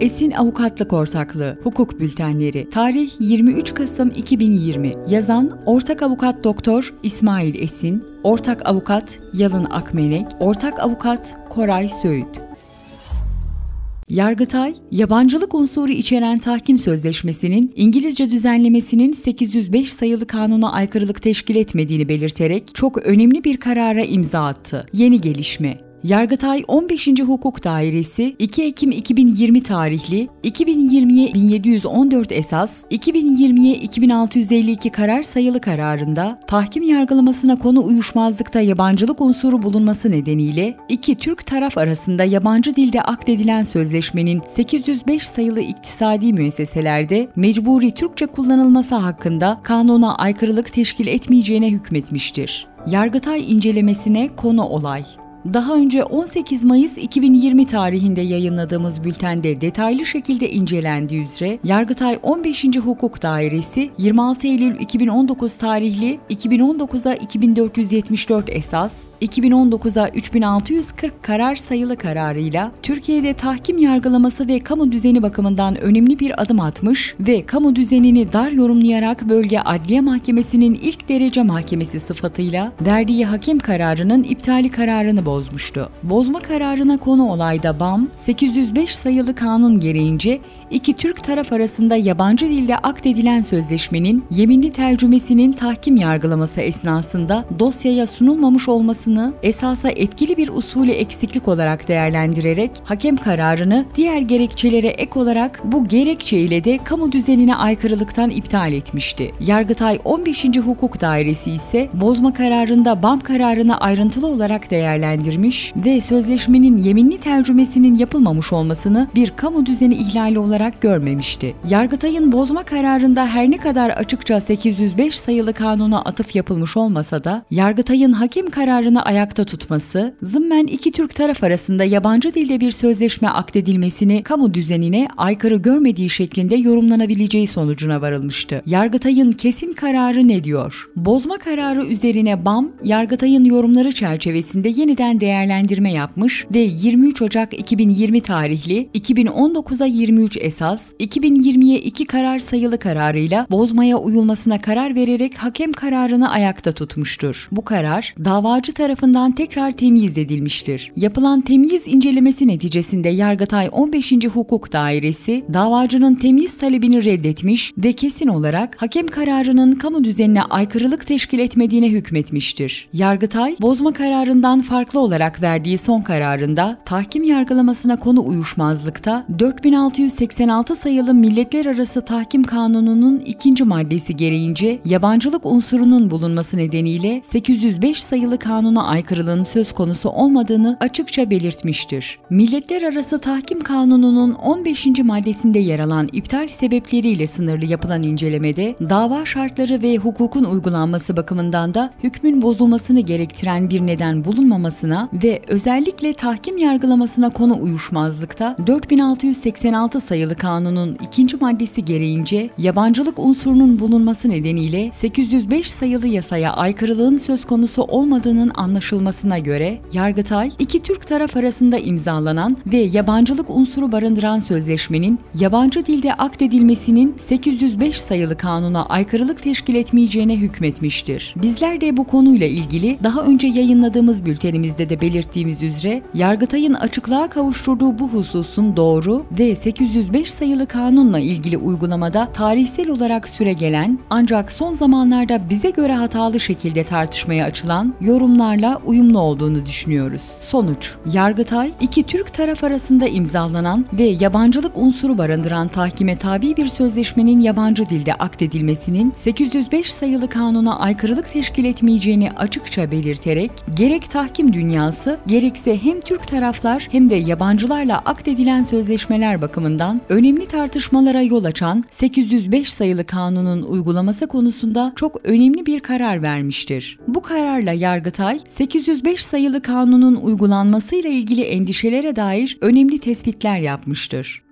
Esin Avukatlık Ortaklığı Hukuk Bültenleri Tarih 23 Kasım 2020 Yazan Ortak Avukat Doktor İsmail Esin Ortak Avukat Yalın Akmenek Ortak Avukat Koray Söğüt Yargıtay, yabancılık unsuru içeren tahkim sözleşmesinin İngilizce düzenlemesinin 805 sayılı kanuna aykırılık teşkil etmediğini belirterek çok önemli bir karara imza attı. Yeni gelişme. Yargıtay 15. Hukuk Dairesi 2 Ekim 2020 tarihli 2020'ye 1714 esas, 2020'ye 2652 karar sayılı kararında tahkim yargılamasına konu uyuşmazlıkta yabancılık unsuru bulunması nedeniyle iki Türk taraf arasında yabancı dilde akdedilen sözleşmenin 805 sayılı iktisadi müesseselerde mecburi Türkçe kullanılması hakkında kanuna aykırılık teşkil etmeyeceğine hükmetmiştir. Yargıtay incelemesine konu olay daha önce 18 Mayıs 2020 tarihinde yayınladığımız bültende detaylı şekilde incelendiği üzere Yargıtay 15. Hukuk Dairesi 26 Eylül 2019 tarihli 2019'a 2474 esas, 2019'a 3640 karar sayılı kararıyla Türkiye'de tahkim yargılaması ve kamu düzeni bakımından önemli bir adım atmış ve kamu düzenini dar yorumlayarak Bölge Adliye Mahkemesi'nin ilk derece mahkemesi sıfatıyla verdiği hakem kararının iptali kararını bozdu bozmuştu. Bozma kararına konu olayda BAM, 805 sayılı kanun gereğince iki Türk taraf arasında yabancı dilde akdedilen sözleşmenin yeminli tercümesinin tahkim yargılaması esnasında dosyaya sunulmamış olmasını esasa etkili bir usulü eksiklik olarak değerlendirerek hakem kararını diğer gerekçelere ek olarak bu gerekçe ile de kamu düzenine aykırılıktan iptal etmişti. Yargıtay 15. Hukuk Dairesi ise bozma kararında BAM kararını ayrıntılı olarak değerlendirdi değerlendirmiş ve sözleşmenin yeminli tercümesinin yapılmamış olmasını bir kamu düzeni ihlali olarak görmemişti. Yargıtay'ın bozma kararında her ne kadar açıkça 805 sayılı kanuna atıf yapılmış olmasa da Yargıtay'ın hakem kararını ayakta tutması, zımmen iki Türk taraf arasında yabancı dilde bir sözleşme akdedilmesini kamu düzenine aykırı görmediği şeklinde yorumlanabileceği sonucuna varılmıştı. Yargıtay'ın kesin kararı ne diyor? Bozma kararı üzerine BAM, Yargıtay'ın yorumları çerçevesinde yeniden yeniden değerlendirme yapmış ve 23 Ocak 2020 tarihli 2019'a 23 esas, 2020'ye 2 karar sayılı kararıyla bozmaya uyulmasına karar vererek hakem kararını ayakta tutmuştur. Bu karar davacı tarafından tekrar temyiz edilmiştir. Yapılan temyiz incelemesi neticesinde Yargıtay 15. Hukuk Dairesi davacının temyiz talebini reddetmiş ve kesin olarak hakem kararının kamu düzenine aykırılık teşkil etmediğine hükmetmiştir. Yargıtay bozma kararından farklı olarak verdiği son kararında tahkim yargılamasına konu uyuşmazlıkta 4686 sayılı Milletler Arası Tahkim Kanunu'nun ikinci maddesi gereğince yabancılık unsurunun bulunması nedeniyle 805 sayılı kanuna aykırılığın söz konusu olmadığını açıkça belirtmiştir. Milletler Arası Tahkim Kanunu'nun 15. maddesinde yer alan iptal sebepleriyle sınırlı yapılan incelemede dava şartları ve hukukun uygulanması bakımından da hükmün bozulmasını gerektiren bir neden bulunmamasına yargılamasına ve özellikle tahkim yargılamasına konu uyuşmazlıkta 4686 sayılı kanunun ikinci maddesi gereğince yabancılık unsurunun bulunması nedeniyle 805 sayılı yasaya aykırılığın söz konusu olmadığının anlaşılmasına göre Yargıtay iki Türk taraf arasında imzalanan ve yabancılık unsuru barındıran sözleşmenin yabancı dilde akdedilmesinin 805 sayılı kanuna aykırılık teşkil etmeyeceğine hükmetmiştir. Bizler de bu konuyla ilgili daha önce yayınladığımız bültenimizde önce de belirttiğimiz üzere Yargıtay'ın açıklığa kavuşturduğu bu hususun doğru ve 805 sayılı kanunla ilgili uygulamada tarihsel olarak süre gelen ancak son zamanlarda bize göre hatalı şekilde tartışmaya açılan yorumlarla uyumlu olduğunu düşünüyoruz. Sonuç Yargıtay, iki Türk taraf arasında imzalanan ve yabancılık unsuru barındıran tahkime tabi bir sözleşmenin yabancı dilde akdedilmesinin 805 sayılı kanuna aykırılık teşkil etmeyeceğini açıkça belirterek gerek tahkim dünyasında dünyası gerekse hem Türk taraflar hem de yabancılarla akdedilen sözleşmeler bakımından önemli tartışmalara yol açan 805 sayılı kanunun uygulaması konusunda çok önemli bir karar vermiştir. Bu kararla Yargıtay 805 sayılı kanunun uygulanmasıyla ilgili endişelere dair önemli tespitler yapmıştır.